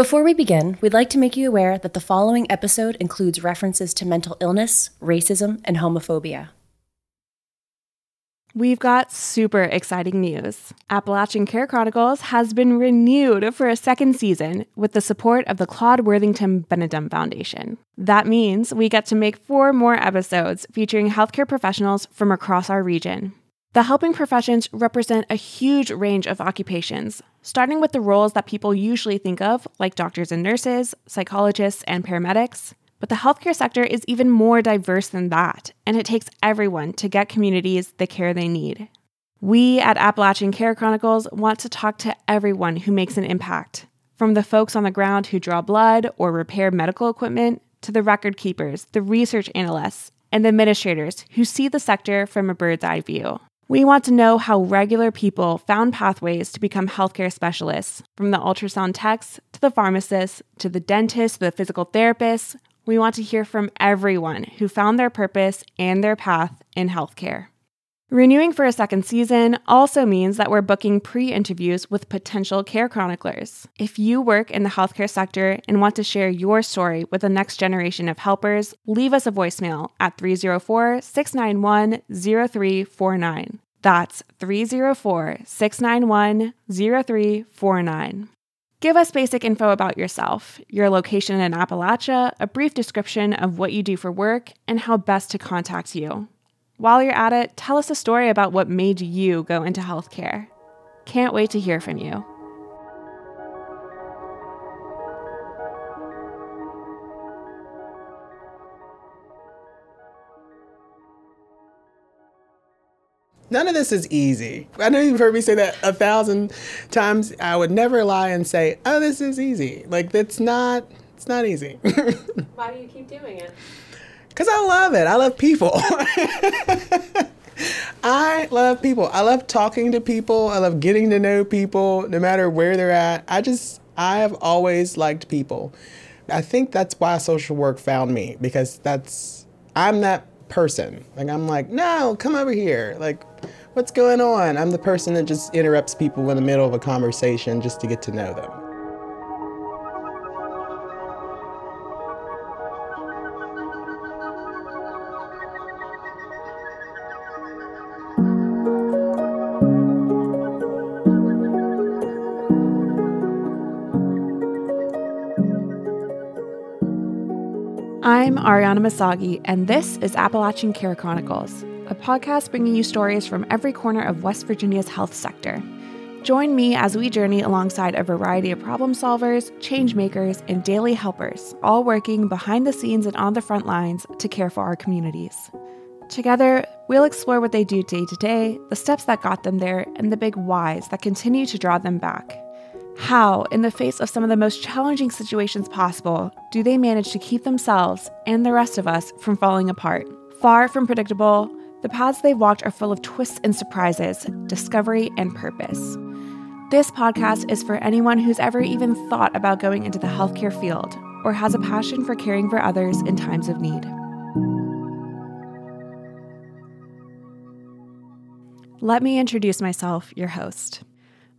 Before we begin, we'd like to make you aware that the following episode includes references to mental illness, racism, and homophobia. We've got super exciting news. Appalachian Care Chronicles has been renewed for a second season with the support of the Claude Worthington Benedum Foundation. That means we get to make four more episodes featuring healthcare professionals from across our region. The helping professions represent a huge range of occupations, starting with the roles that people usually think of, like doctors and nurses, psychologists, and paramedics. But the healthcare sector is even more diverse than that, and it takes everyone to get communities the care they need. We at Appalachian Care Chronicles want to talk to everyone who makes an impact, from the folks on the ground who draw blood or repair medical equipment, to the record keepers, the research analysts, and the administrators who see the sector from a bird's eye view. We want to know how regular people found pathways to become healthcare specialists, from the ultrasound techs to the pharmacists to the dentists, the physical therapists, we want to hear from everyone who found their purpose and their path in healthcare. Renewing for a second season also means that we're booking pre interviews with potential care chroniclers. If you work in the healthcare sector and want to share your story with the next generation of helpers, leave us a voicemail at 304 691 0349. That's 304 691 0349. Give us basic info about yourself, your location in Appalachia, a brief description of what you do for work, and how best to contact you. While you're at it, tell us a story about what made you go into healthcare. Can't wait to hear from you. None of this is easy. I know you've heard me say that a thousand times. I would never lie and say, "Oh, this is easy." Like that's not. It's not easy. Why do you keep doing it? Because I love it. I love people. I love people. I love talking to people. I love getting to know people, no matter where they're at. I just, I have always liked people. I think that's why social work found me because that's, I'm that person. Like, I'm like, no, come over here. Like, what's going on? I'm the person that just interrupts people in the middle of a conversation just to get to know them. I'm Ariana Masagi, and this is Appalachian Care Chronicles a podcast bringing you stories from every corner of West Virginia's health sector. Join me as we journey alongside a variety of problem solvers, change makers, and daily helpers, all working behind the scenes and on the front lines to care for our communities. Together, we'll explore what they do day to day, the steps that got them there, and the big whys that continue to draw them back. How, in the face of some of the most challenging situations possible, do they manage to keep themselves and the rest of us from falling apart? Far from predictable, the paths they've walked are full of twists and surprises, discovery, and purpose. This podcast is for anyone who's ever even thought about going into the healthcare field or has a passion for caring for others in times of need. Let me introduce myself, your host.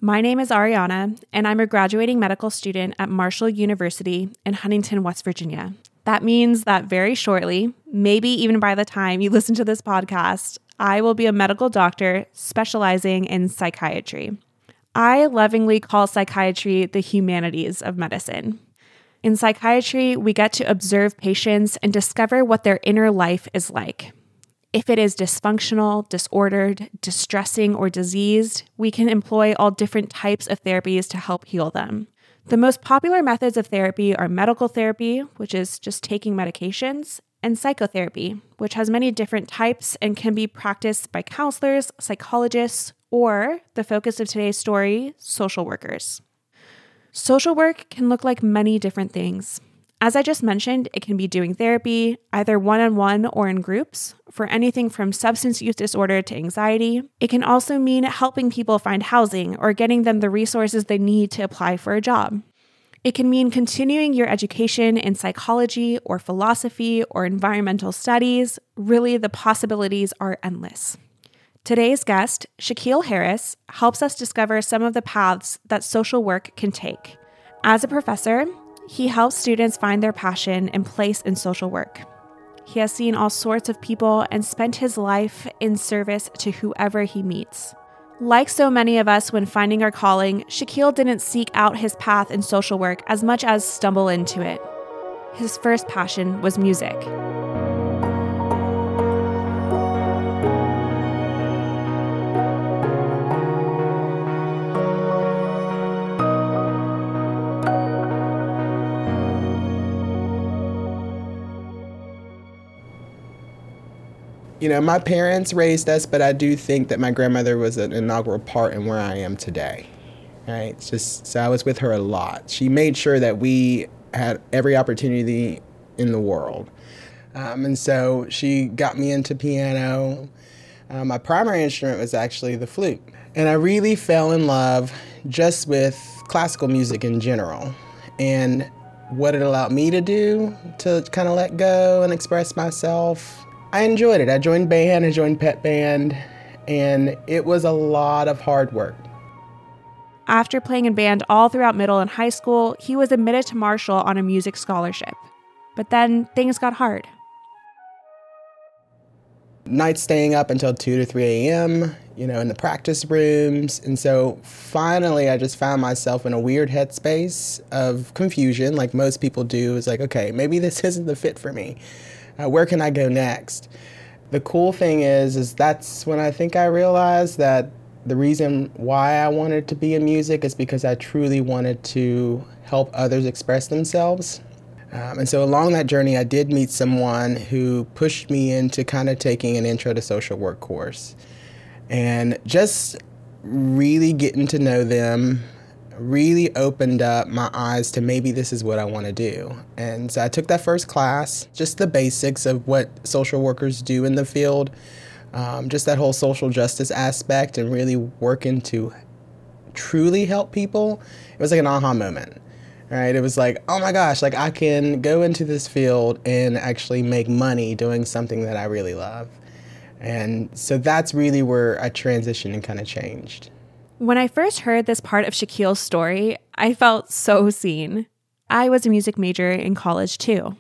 My name is Ariana, and I'm a graduating medical student at Marshall University in Huntington, West Virginia. That means that very shortly, maybe even by the time you listen to this podcast, I will be a medical doctor specializing in psychiatry. I lovingly call psychiatry the humanities of medicine. In psychiatry, we get to observe patients and discover what their inner life is like. If it is dysfunctional, disordered, distressing, or diseased, we can employ all different types of therapies to help heal them. The most popular methods of therapy are medical therapy, which is just taking medications, and psychotherapy, which has many different types and can be practiced by counselors, psychologists, or the focus of today's story, social workers. Social work can look like many different things. As I just mentioned, it can be doing therapy, either one on one or in groups, for anything from substance use disorder to anxiety. It can also mean helping people find housing or getting them the resources they need to apply for a job. It can mean continuing your education in psychology or philosophy or environmental studies. Really, the possibilities are endless. Today's guest, Shikeal Harris, helps us discover some of the paths that social work can take As a professor, he helps students find their passion and place in social work. He has seen all sorts of people and spent his life in service to whoever he meets. Like so many of us when finding our calling, Shikeal didn't seek out his path in social work as much as stumble into it. His first passion was music. You know, my parents raised us, but I do think that my grandmother was an inaugural part in where I am today. Right? It's just so I was with her a lot. She made sure that we had every opportunity in the world. Um, and so she got me into piano. Uh, my primary instrument was actually the flute. And I really fell in love just with classical music in general and what it allowed me to do to kind of let go and express myself I enjoyed it. I joined band, I joined pep band, and it was a lot of hard work. After playing in band all throughout middle and high school, he was admitted to Marshall on a music scholarship. But then things got hard. Nights staying up until 2 to 3 a.m., you know, in the practice rooms. And so finally, I just found myself in a weird headspace of confusion, like most people do. It's like, okay, maybe this isn't the fit for me. Uh, where can I go next? The cool thing is, is that's when I think I realized that the reason why I wanted to be in music is because I truly wanted to help others express themselves. Um, and so along that journey, I did meet someone who pushed me into kind of taking an intro to social work course. And just really getting to know them, really opened up my eyes to maybe this is what I want to do. And so I took that first class, just the basics of what social workers do in the field, um, just that whole social justice aspect, and really working to truly help people. It was like an aha moment. Right? It was like, oh my gosh, like I can go into this field and actually make money doing something that I really love. And so that's really where I transitioned and kind of changed. When I first heard this part of Shikeal's story, I felt so seen. I was a music major in college too.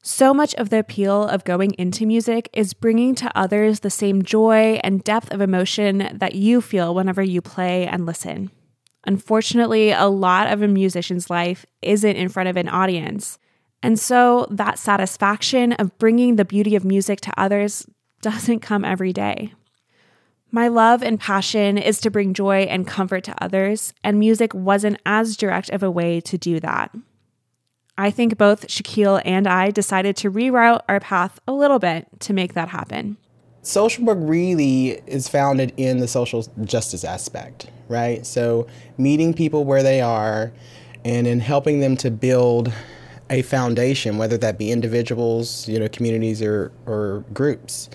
So much of the appeal of going into music is bringing to others the same joy and depth of emotion that you feel whenever you play and listen. Unfortunately, a lot of a musician's life isn't in front of an audience. And so that satisfaction of bringing the beauty of music to others doesn't come every day. My love and passion is to bring joy and comfort to others, and music wasn't as direct of a way to do that. I think both Shikeal and I decided to reroute our path a little bit to make that happen. Social work really is founded in the social justice aspect, right? So, meeting people where they are and in helping them to build a foundation, whether that be individuals, you know, communities, or, or groups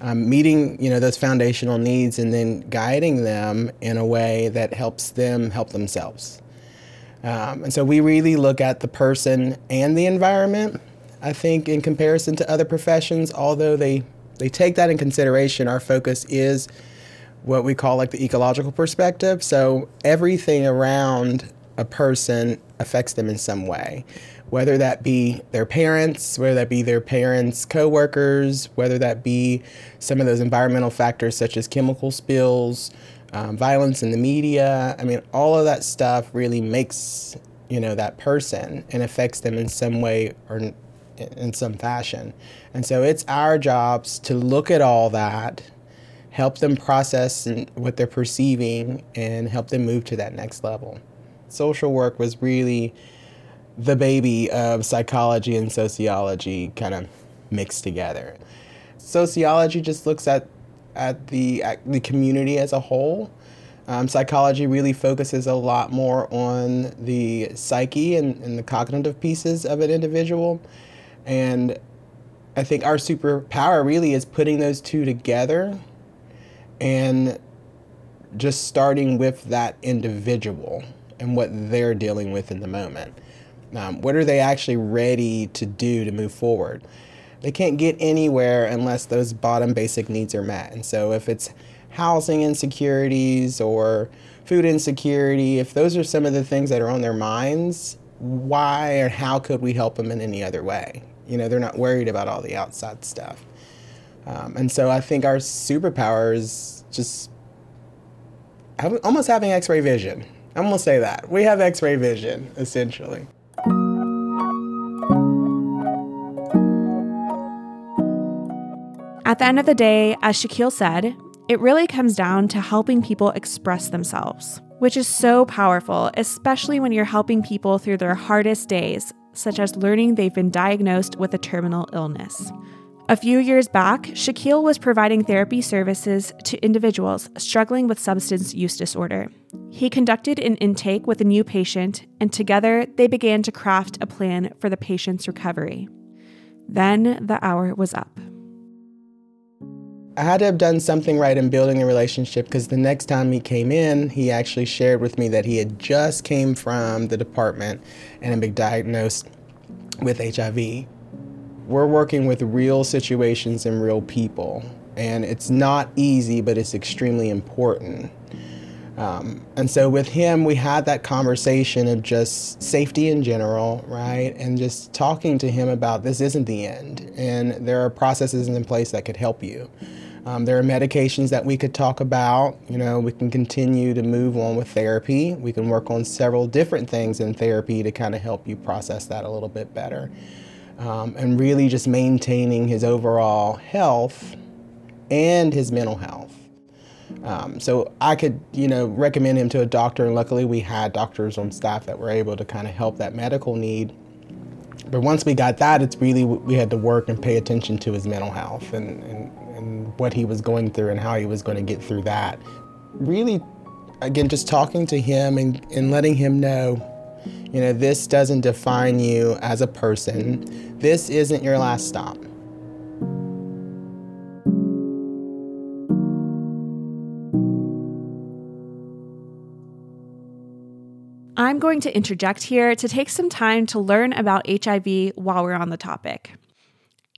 um, meeting you know those foundational needs and then guiding them in a way that helps them help themselves. Um, and so we really look at the person and the environment i think in comparison to other professions. Although they they take that in consideration our focus is what we call like the ecological perspective. So everything around a person affects them in some way whether that be their parents, whether that be their parents' coworkers, whether that be some of those environmental factors such as chemical spills, um, violence in the media. I mean, all of that stuff really makes you know that person and affects them in some way or in, in some fashion. And so it's our jobs to look at all that, help them process what they're perceiving, and help them move to that next level. Social work was really the baby of psychology and sociology kind of mixed together. Sociology just looks at at the at the community as a whole. Um, psychology really focuses a lot more on the psyche and, and the cognitive pieces of an individual. And I think our superpower really is putting those two together and just starting with that individual and what they're dealing with in the moment. Um, what are they actually ready to do to move forward? They can't get anywhere unless those bottom basic needs are met. And so if it's housing insecurities or food insecurity, if those are some of the things that are on their minds, why or how could we help them in any other way? You know, they're not worried about all the outside stuff. Um, and so I think our superpower is just almost having x ray vision. I'm going to say that. We have x ray vision, essentially. At the end of the day, as Shikeal said, it really comes down to helping people express themselves, which is so powerful, especially when you're helping people through their hardest days, such as learning they've been diagnosed with a terminal illness. A few years back, Shikeal was providing therapy services to individuals struggling with substance use disorder. He conducted an intake with a new patient, and together they began to craft a plan for the patient's recovery. Then the hour was up. I had to have done something right in building a relationship because the next time he came in, he actually shared with me that he had just came from the department and had been diagnosed with HIV we're working with real situations and real people. And it's not easy, but it's extremely important. Um, and so with him, we had that conversation of just safety in general, right? And just talking to him about this isn't the end. And there are processes in place that could help you. Um, there are medications that we could talk about. You know, we can continue to move on with therapy. We can work on several different things in therapy to kind of help you process that a little bit better um, and really just maintaining his overall health and his mental health. Um, so I could, you know, recommend him to a doctor, and luckily we had doctors on staff that were able to kind of help that medical need. But once we got that, it's really we had to work and pay attention to his mental health and, and, and what he was going through and how he was going to get through that. Really, again, just talking to him and, and letting him know you know, this doesn't define you as a person. This isn't your last stop. I'm going to interject here to take some time to learn about HIV while we're on the topic.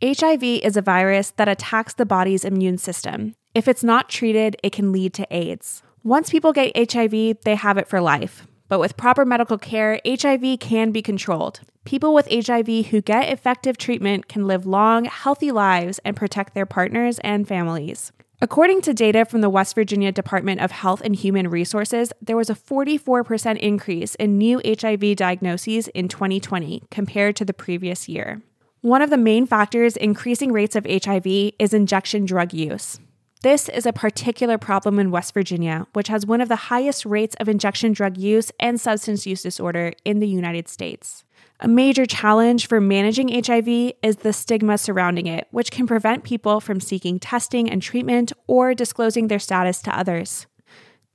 HIV is a virus that attacks the body's immune system. If it's not treated, it can lead to AIDS. Once people get HIV, they have it for life. But with proper medical care, HIV can be controlled. People with HIV who get effective treatment can live long, healthy lives and protect their partners and families. According to data from the West Virginia Department of Health and Human Resources, there was a 44% increase in new HIV diagnoses in 2020 compared to the previous year. One of the main factors increasing rates of HIV is injection drug use. This is a particular problem in West Virginia, which has one of the highest rates of injection drug use and substance use disorder in the United States. A major challenge for managing HIV is the stigma surrounding it, which can prevent people from seeking testing and treatment or disclosing their status to others.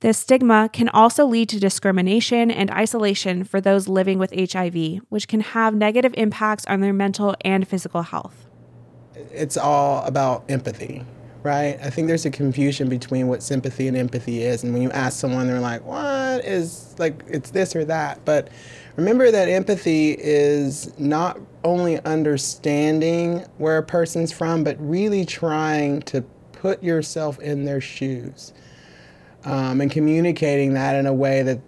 This stigma can also lead to discrimination and isolation for those living with HIV, which can have negative impacts on their mental and physical health. It's all about empathy right? I think there's a confusion between what sympathy and empathy is. And when you ask someone, they're like, what is, like, it's this or that. But remember that empathy is not only understanding where a person's from, but really trying to put yourself in their shoes um, and communicating that in a way that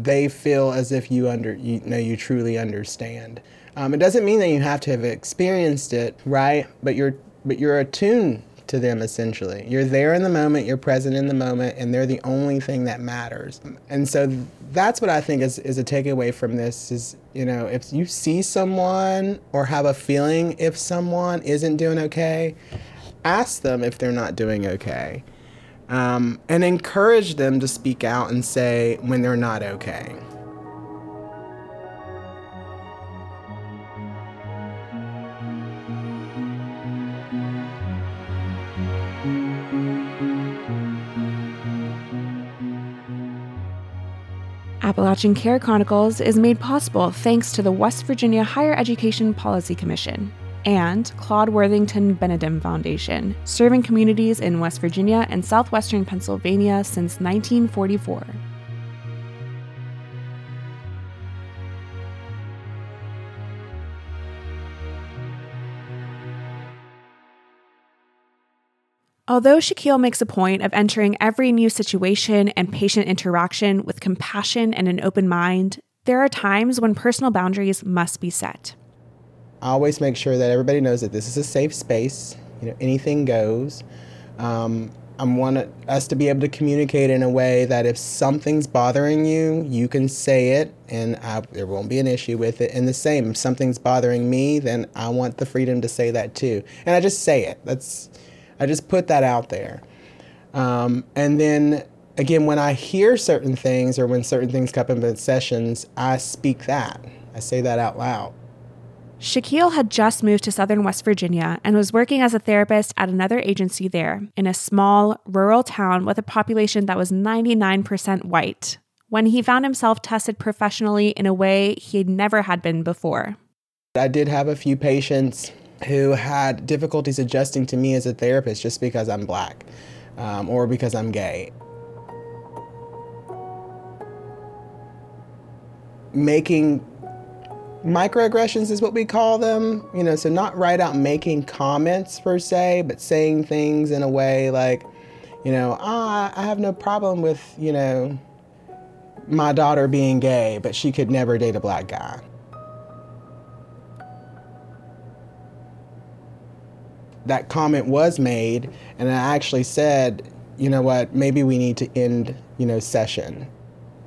they feel as if you under you know you truly understand. Um, it doesn't mean that you have to have experienced it, right? But you're but you're attuned to them essentially. You're there in the moment, you're present in the moment, and they're the only thing that matters. And so that's what I think is, is a takeaway from this is, you know, if you see someone or have a feeling if someone isn't doing okay, ask them if they're not doing okay. Um, and encourage them to speak out and say when they're not okay. Appalachian Care Chronicles is made possible thanks to the West Virginia Higher Education Policy Commission and Claude Worthington Benedum Foundation, serving communities in West Virginia and southwestern Pennsylvania since 1944. Although Shikeal makes a point of entering every new situation and patient interaction with compassion and an open mind, there are times when personal boundaries must be set. I always make sure that everybody knows that this is a safe space. You know, anything goes. Um, I want us to be able to communicate in a way that if something's bothering you, you can say it and I, there won't be an issue with it. And the same, if something's bothering me, then I want the freedom to say that too. And I just say it. That's, I just put that out there. Um, and then again, when I hear certain things or when certain things come up in sessions, I speak that. I say that out loud. Shikeal had just moved to southern West Virginia and was working as a therapist at another agency there in a small, rural town with a population that was 99% white when he found himself tested professionally in a way he had never had been before. I did have a few patients who had difficulties adjusting to me as a therapist just because I'm black um, or because I'm gay. Making microaggressions is what we call them. You know, so not right out making comments per se, but saying things in a way like, you know, ah, I have no problem with, you know, my daughter being gay, but she could never date a black guy. That comment was made, and I actually said, you know what, maybe we need to end, you know, session.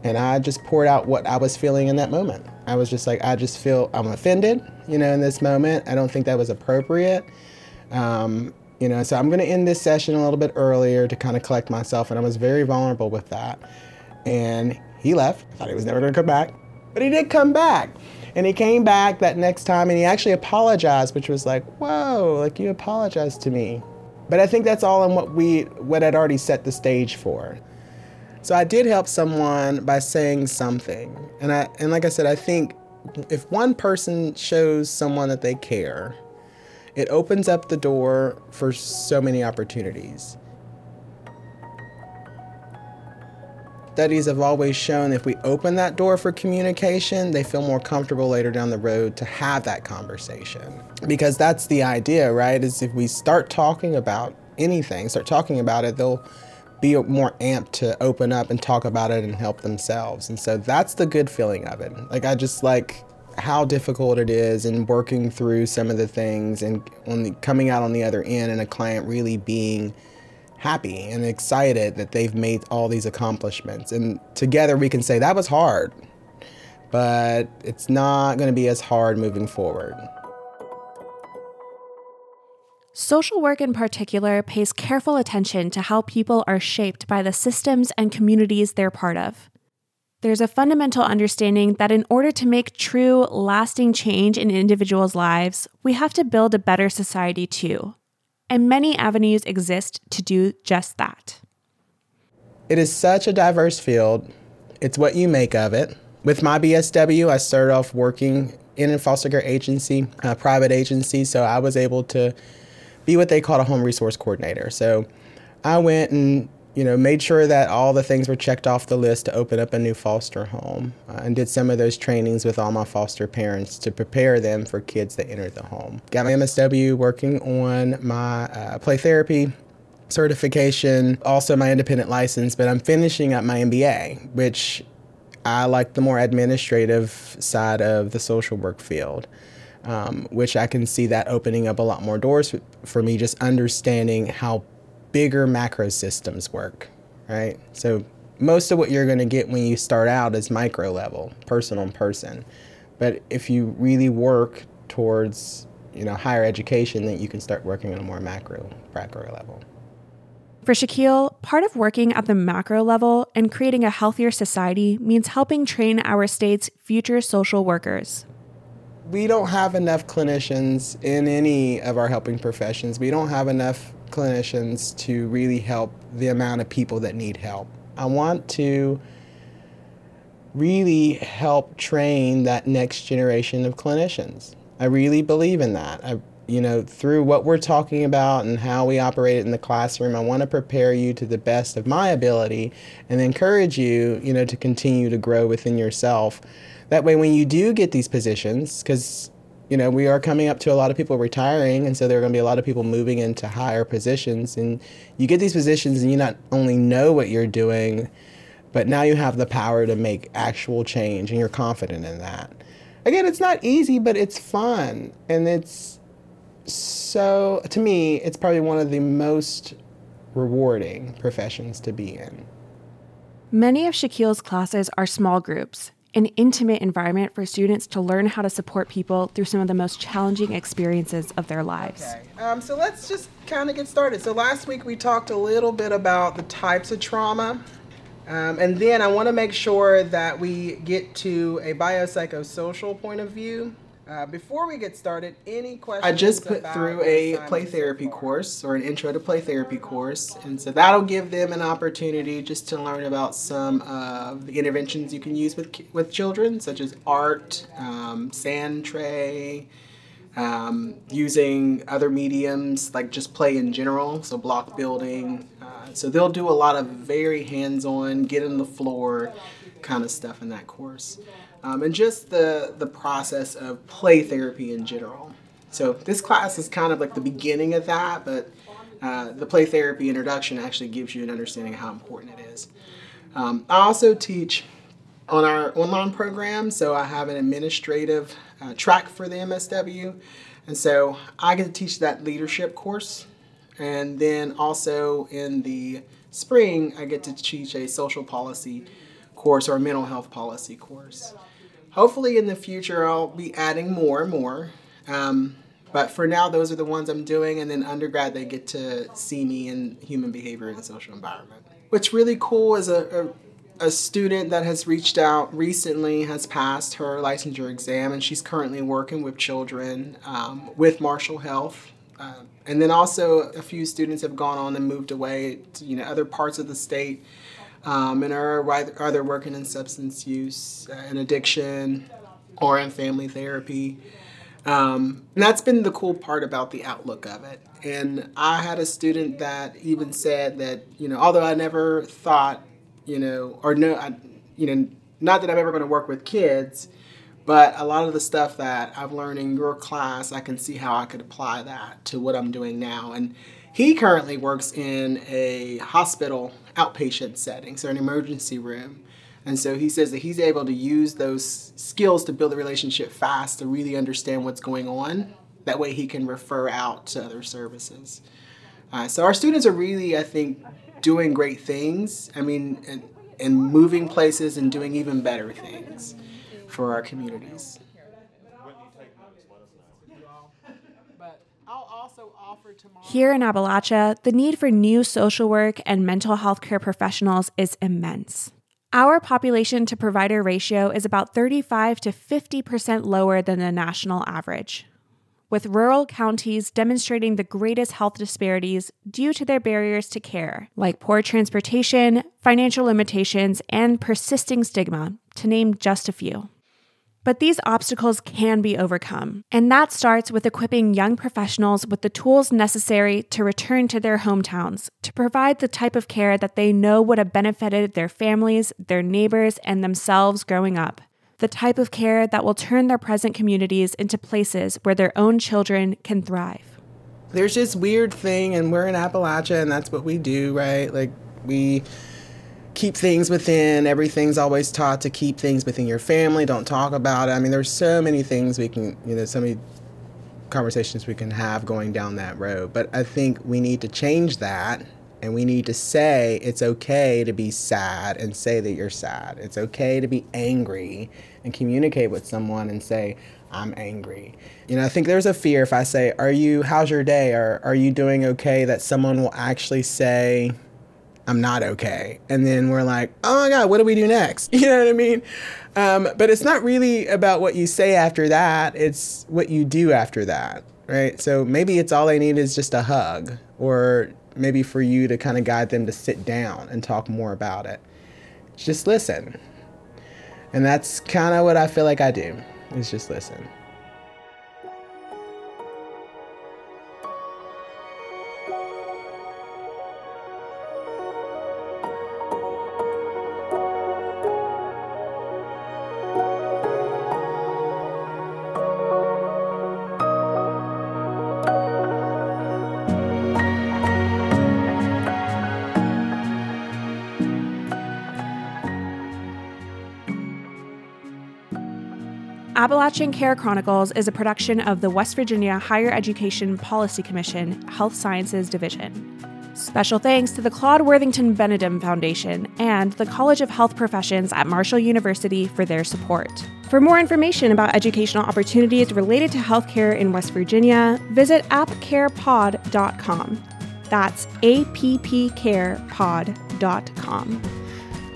And I just poured out what I was feeling in that moment. I was just like, I just feel I'm offended, you know, in this moment. I don't think that was appropriate. Um, you know, so I'm going to end this session a little bit earlier to kind of collect myself. And I was very vulnerable with that. And he left. I thought he was never going to come back, but he did come back. And he came back that next time and he actually apologized, which was like, whoa, like you apologized to me. But I think that's all in what we, what I'd already set the stage for. So I did help someone by saying something. And I and like I said, I think if one person shows someone that they care, it opens up the door for so many opportunities. Studies have always shown if we open that door for communication, they feel more comfortable later down the road to have that conversation. Because that's the idea, right? Is if we start talking about anything, start talking about it, they'll be more amped to open up and talk about it and help themselves. And so that's the good feeling of it. Like I just like how difficult it is and working through some of the things and on the, coming out on the other end and a client really being happy and excited that they've made all these accomplishments. And together we can say that was hard, but it's not going to be as hard moving forward. Social work in particular pays careful attention to how people are shaped by the systems and communities they're part of. There's a fundamental understanding that in order to make true, lasting change in individuals' lives, we have to build a better society too. And many avenues exist to do just that. It is such a diverse field. It's what you make of it. With my BSW, I started off working in a foster care agency, a private agency, so I was able to be what they called a home resource coordinator. So I went and you know made sure that all the things were checked off the list to open up a new foster home, uh, and did some of those trainings with all my foster parents to prepare them for kids that enter the home. Got my MSW, working on my uh, play therapy certification, also my independent license, but I'm finishing up my MBA, which I like the more administrative side of the social work field um, which I can see that opening up a lot more doors for me, just understanding how bigger macro systems work, right? So most of what you're going to get when you start out is micro level, person on person. But if you really work towards, you know, higher education, then you can start working on a more macro, macro level. For Shikeal, part of working at the macro level and creating a healthier society means helping train our state's future social workers we don't have enough clinicians in any of our helping professions. We don't have enough clinicians to really help the amount of people that need help. I want to really help train that next generation of clinicians. I really believe in that. I, you know, through what we're talking about and how we operate in the classroom, I want to prepare you to the best of my ability and encourage you, you know, to continue to grow within yourself that way, when you do get these positions, because you know, we are coming up to a lot of people retiring, and so there are going to be a lot of people moving into higher positions. And you get these positions, and you not only know what you're doing, but now you have the power to make actual change, and you're confident in that. Again, it's not easy, but it's fun, and it's so to me, it's probably one of the most rewarding professions to be in. Many of Shikeal's classes are small groups, an intimate environment for students to learn how to support people through some of the most challenging experiences of their lives. Okay, um, so let's just kind of get started. So last week we talked a little bit about the types of trauma. Um, and then I want to make sure that we get to a biopsychosocial point of view. Uh, before we get started, any questions? I just put through a play therapy course or an intro to play therapy course, and so that'll give them an opportunity just to learn about some of the interventions you can use with with children, such as art, um, sand tray, um, using other mediums like just play in general, so block building. Uh, so they'll do a lot of very hands-on, get in the floor kind of stuff in that course um, and just the, the process of play therapy in general. So this class is kind of like the beginning of that, but uh, the play therapy introduction actually gives you an understanding of how important it is. Um, I also teach on our online program, so I have an administrative uh, track for the MSW, and so I get to teach that leadership course, and then also in the spring I get to teach a social policy course or mental health policy course. Hopefully, in the future, I'll be adding more and more. Um, but for now, those are the ones I'm doing. And then undergrad, they get to see me in human behavior and social environment. What's really cool is a, a, a student that has reached out recently has passed her licensure exam, and she's currently working with children um, with Marshall Health. Uh, and then also a few students have gone on and moved away to you know other parts of the state um, and are either working in substance use and addiction or in family therapy. Um, and that's been the cool part about the outlook of it. And I had a student that even said that, you know, although I never thought, you know, or no, I, you know, not that I'm ever going to work with kids, but a lot of the stuff that I've learned in your class, I can see how I could apply that to what I'm doing now. And he currently works in a hospital outpatient setting, so an emergency room. And so he says that he's able to use those skills to build a relationship fast to really understand what's going on. That way he can refer out to other services. Uh, so our students are really, I think, doing great things. I mean, and, and moving places and doing even better things for our communities. Here in Appalachia, the need for new social work and mental health care professionals is immense. Our population to provider ratio is about 35 to 50% lower than the national average, with rural counties demonstrating the greatest health disparities due to their barriers to care, like poor transportation, financial limitations, and persisting stigma, to name just a few. But these obstacles can be overcome, and that starts with equipping young professionals with the tools necessary to return to their hometowns to provide the type of care that they know would have benefited their families, their neighbors, and themselves growing up. The type of care that will turn their present communities into places where their own children can thrive. There's this weird thing, and we're in Appalachia, and that's what we do, right? Like, we keep things within. Everything's always taught to keep things within your family. Don't talk about it. I mean, there's so many things we can, you know, so many conversations we can have going down that road. But I think we need to change that and we need to say it's okay to be sad and say that you're sad. It's okay to be angry and communicate with someone and say, I'm angry. You know, I think there's a fear if I say, Are you, how's your day? Or are you doing okay? that someone will actually say, I'm not okay. And then we're like, oh my God, what do we do next? You know what I mean? Um, but it's not really about what you say after that, it's what you do after that, right? So maybe it's all they need is just a hug, or maybe for you to kind of guide them to sit down and talk more about it. Just listen. And that's kind of what I feel like I do, is just listen. Appalachian Care Chronicles is a production of the West Virginia Higher Education Policy Commission Health Sciences Division. Special thanks to the Claude Worthington Benedum Foundation and the College of Health Professions at Marshall University for their support. For more information about educational opportunities related to healthcare in West Virginia, visit appcarepod.com. That's appcarepod.com.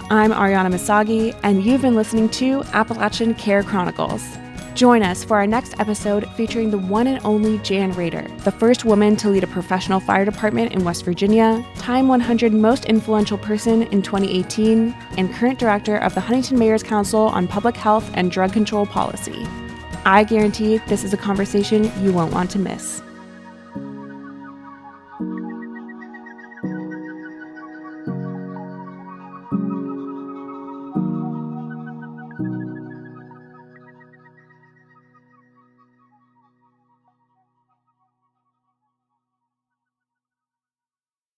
I'm Ariana Masagi, and you've been listening to Appalachian Care Chronicles. Join us for our next episode featuring the one and only Jan Rader, the first woman to lead a professional fire department in West Virginia, Time 100 Most Influential Person in 2018, and current director of the Huntington Mayor's Council on Public Health and Drug Control Policy. I guarantee this is a conversation you won't want to miss.